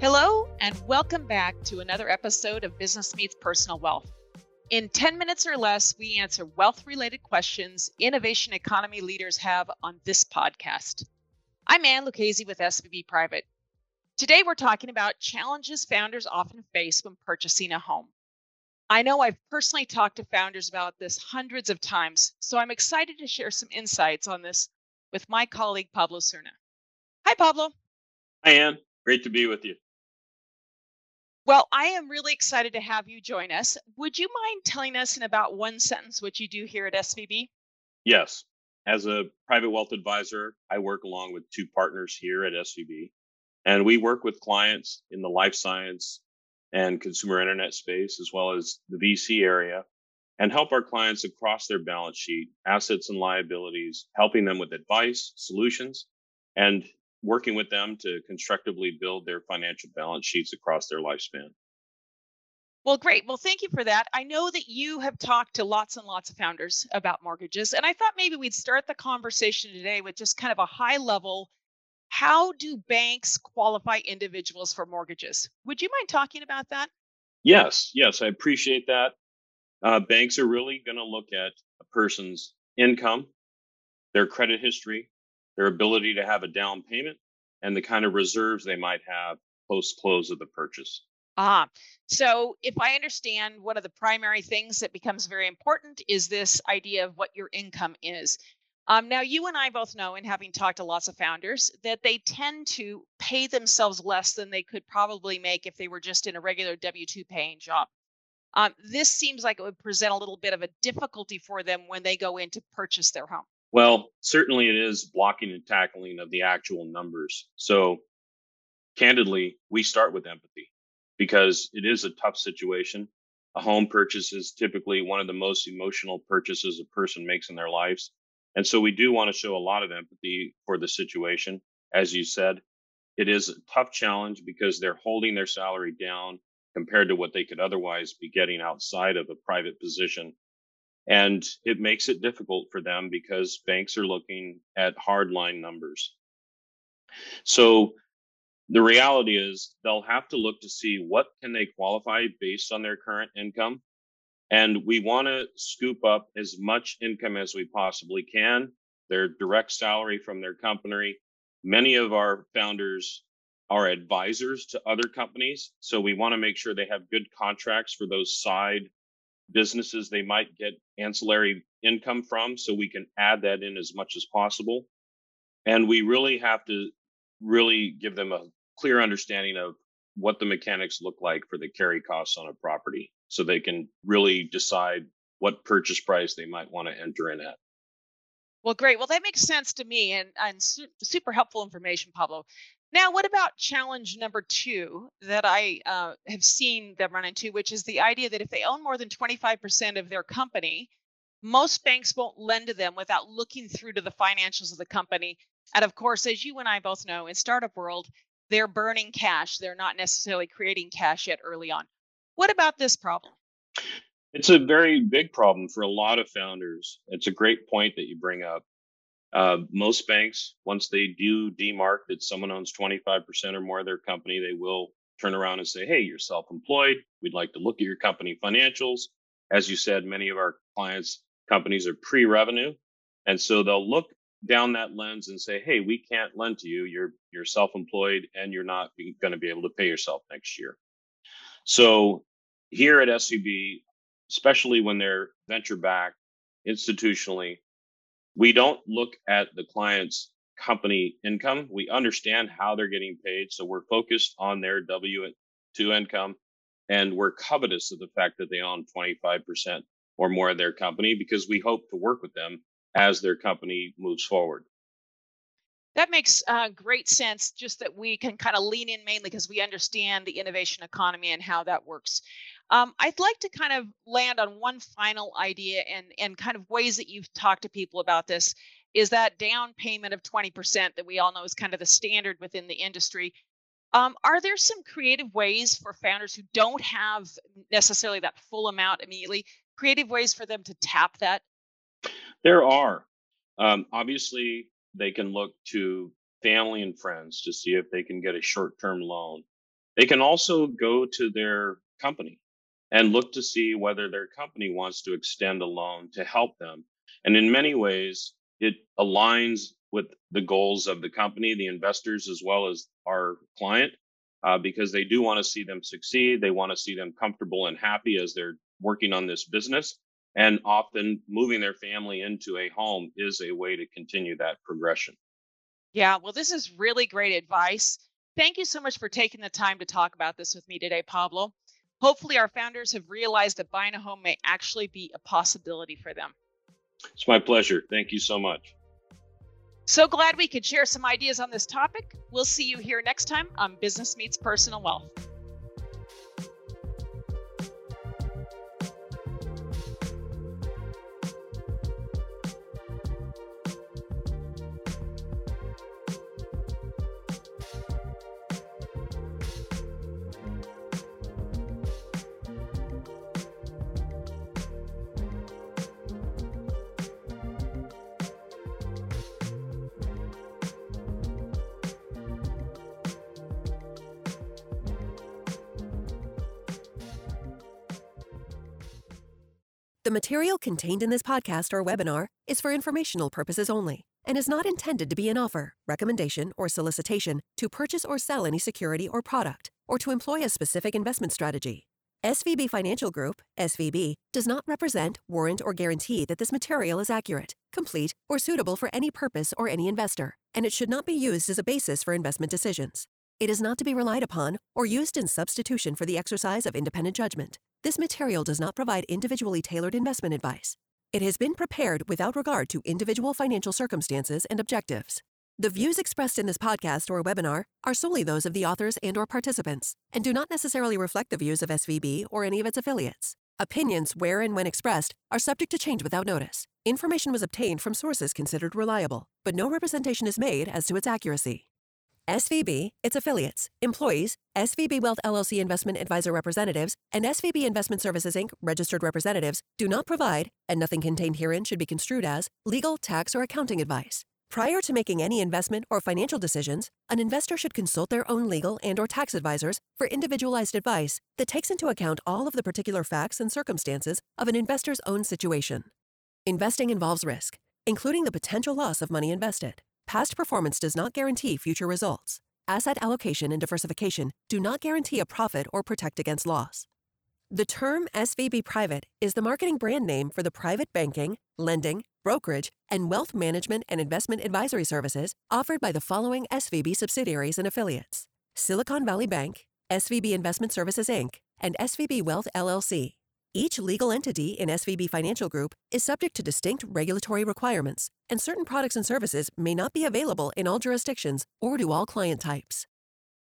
Hello, and welcome back to another episode of Business Meets Personal Wealth. In 10 minutes or less, we answer wealth related questions innovation economy leaders have on this podcast. I'm Ann Lucchese with SVB Private. Today, we're talking about challenges founders often face when purchasing a home. I know I've personally talked to founders about this hundreds of times, so I'm excited to share some insights on this with my colleague, Pablo Cerna. Hi, Pablo. Hi, Ann. Great to be with you. Well, I am really excited to have you join us. Would you mind telling us in about one sentence what you do here at SVB? Yes. As a private wealth advisor, I work along with two partners here at SVB, and we work with clients in the life science and consumer internet space, as well as the VC area, and help our clients across their balance sheet, assets and liabilities, helping them with advice, solutions, and working with them to constructively build their financial balance sheets across their lifespan. Well, great. Well, thank you for that. I know that you have talked to lots and lots of founders about mortgages, and I thought maybe we'd start the conversation today with just kind of a high level how do banks qualify individuals for mortgages? Would you mind talking about that? Yes, yes, I appreciate that. Uh, banks are really going to look at a person's income, their credit history, their ability to have a down payment, and the kind of reserves they might have post close of the purchase. Ah, so if I understand, one of the primary things that becomes very important is this idea of what your income is. Um, now, you and I both know, in having talked to lots of founders, that they tend to pay themselves less than they could probably make if they were just in a regular W 2 paying job. Um, this seems like it would present a little bit of a difficulty for them when they go in to purchase their home. Well, certainly it is blocking and tackling of the actual numbers. So, candidly, we start with empathy because it is a tough situation. A home purchase is typically one of the most emotional purchases a person makes in their lives. And so we do want to show a lot of empathy for the situation. As you said, it is a tough challenge because they're holding their salary down compared to what they could otherwise be getting outside of a private position and it makes it difficult for them because banks are looking at hardline numbers. So the reality is they'll have to look to see what can they qualify based on their current income. And we want to scoop up as much income as we possibly can, their direct salary from their company. Many of our founders are advisors to other companies. So we want to make sure they have good contracts for those side businesses they might get ancillary income from so we can add that in as much as possible and we really have to really give them a clear understanding of what the mechanics look like for the carry costs on a property so they can really decide what purchase price they might want to enter in at well great well that makes sense to me and, and su- super helpful information pablo now, what about challenge number two that I uh, have seen them run into, which is the idea that if they own more than 25% of their company, most banks won't lend to them without looking through to the financials of the company. And of course, as you and I both know, in startup world, they're burning cash. They're not necessarily creating cash yet early on. What about this problem? It's a very big problem for a lot of founders. It's a great point that you bring up. Uh, most banks, once they do demark that someone owns 25% or more of their company, they will turn around and say, Hey, you're self employed. We'd like to look at your company financials. As you said, many of our clients' companies are pre revenue. And so they'll look down that lens and say, Hey, we can't lend to you. You're, you're self employed and you're not going to be able to pay yourself next year. So here at SVB, especially when they're venture backed institutionally, we don't look at the client's company income. We understand how they're getting paid. So we're focused on their W 2 income and we're covetous of the fact that they own 25% or more of their company because we hope to work with them as their company moves forward. That makes uh, great sense. Just that we can kind of lean in mainly because we understand the innovation economy and how that works. Um, I'd like to kind of land on one final idea and and kind of ways that you've talked to people about this is that down payment of 20% that we all know is kind of the standard within the industry. Um, are there some creative ways for founders who don't have necessarily that full amount immediately, creative ways for them to tap that? There are. Um, obviously, they can look to family and friends to see if they can get a short term loan. They can also go to their company and look to see whether their company wants to extend a loan to help them. And in many ways, it aligns with the goals of the company, the investors, as well as our client, uh, because they do want to see them succeed. They want to see them comfortable and happy as they're working on this business. And often moving their family into a home is a way to continue that progression. Yeah, well, this is really great advice. Thank you so much for taking the time to talk about this with me today, Pablo. Hopefully, our founders have realized that buying a home may actually be a possibility for them. It's my pleasure. Thank you so much. So glad we could share some ideas on this topic. We'll see you here next time on Business Meets Personal Wealth. The material contained in this podcast or webinar is for informational purposes only and is not intended to be an offer, recommendation, or solicitation to purchase or sell any security or product or to employ a specific investment strategy. SVB Financial Group, SVB, does not represent, warrant, or guarantee that this material is accurate, complete, or suitable for any purpose or any investor, and it should not be used as a basis for investment decisions. It is not to be relied upon or used in substitution for the exercise of independent judgment. This material does not provide individually tailored investment advice. It has been prepared without regard to individual financial circumstances and objectives. The views expressed in this podcast or webinar are solely those of the authors and or participants and do not necessarily reflect the views of SVB or any of its affiliates. Opinions where and when expressed are subject to change without notice. Information was obtained from sources considered reliable, but no representation is made as to its accuracy. SVB, its affiliates, employees, SVB Wealth LLC investment advisor representatives, and SVB Investment Services Inc. registered representatives do not provide, and nothing contained herein should be construed as, legal, tax, or accounting advice. Prior to making any investment or financial decisions, an investor should consult their own legal and or tax advisors for individualized advice that takes into account all of the particular facts and circumstances of an investor's own situation. Investing involves risk, including the potential loss of money invested. Past performance does not guarantee future results. Asset allocation and diversification do not guarantee a profit or protect against loss. The term SVB Private is the marketing brand name for the private banking, lending, brokerage, and wealth management and investment advisory services offered by the following SVB subsidiaries and affiliates Silicon Valley Bank, SVB Investment Services Inc., and SVB Wealth LLC. Each legal entity in SVB Financial Group is subject to distinct regulatory requirements, and certain products and services may not be available in all jurisdictions or to all client types.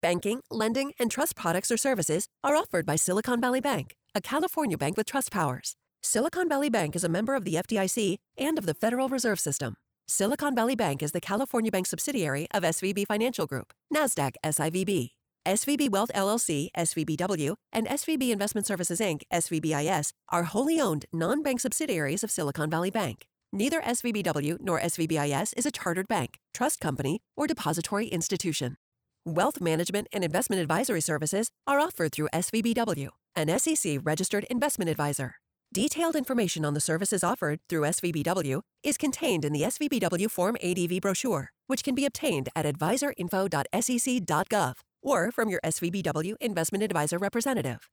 Banking, lending, and trust products or services are offered by Silicon Valley Bank, a California bank with trust powers. Silicon Valley Bank is a member of the FDIC and of the Federal Reserve System. Silicon Valley Bank is the California bank subsidiary of SVB Financial Group, NASDAQ SIVB. SVB Wealth LLC, SVBW, and SVB Investment Services Inc., SVBIS, are wholly owned non bank subsidiaries of Silicon Valley Bank. Neither SVBW nor SVBIS is a chartered bank, trust company, or depository institution. Wealth management and investment advisory services are offered through SVBW, an SEC registered investment advisor. Detailed information on the services offered through SVBW is contained in the SVBW Form ADV brochure, which can be obtained at advisorinfo.sec.gov or from your SVBW investment advisor representative.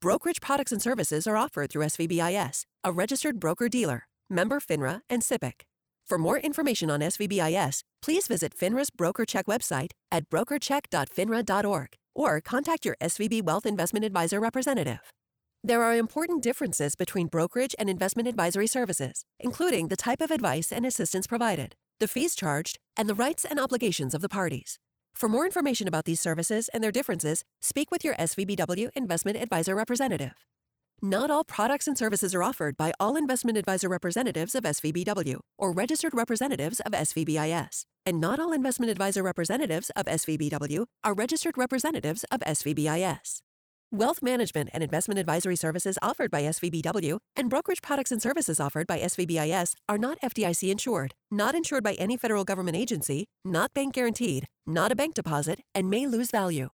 Brokerage products and services are offered through SVBIS, a registered broker dealer, member FINRA, and SIPC. For more information on SVBIS, please visit FINRA's BrokerCheck website at brokercheck.finra.org or contact your SVB Wealth Investment Advisor representative. There are important differences between brokerage and investment advisory services, including the type of advice and assistance provided, the fees charged, and the rights and obligations of the parties. For more information about these services and their differences, speak with your SVBW investment advisor representative. Not all products and services are offered by all investment advisor representatives of SVBW or registered representatives of SVBIS, and not all investment advisor representatives of SVBW are registered representatives of SVBIS. Wealth management and investment advisory services offered by SVBW and brokerage products and services offered by SVBIS are not FDIC insured, not insured by any federal government agency, not bank guaranteed, not a bank deposit, and may lose value.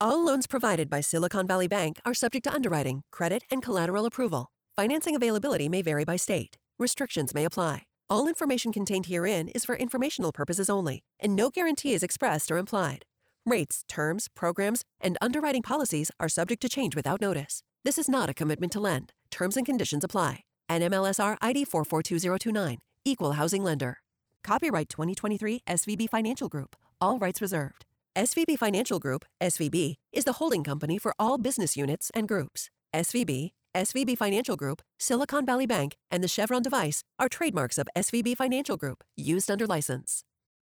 All loans provided by Silicon Valley Bank are subject to underwriting, credit, and collateral approval. Financing availability may vary by state. Restrictions may apply. All information contained herein is for informational purposes only, and no guarantee is expressed or implied. Rates, terms, programs, and underwriting policies are subject to change without notice. This is not a commitment to lend. Terms and conditions apply. NMLSR ID 442029. Equal housing lender. Copyright 2023 SVB Financial Group. All rights reserved. SVB Financial Group, SVB, is the holding company for all business units and groups. SVB, SVB Financial Group, Silicon Valley Bank, and the Chevron device are trademarks of SVB Financial Group, used under license.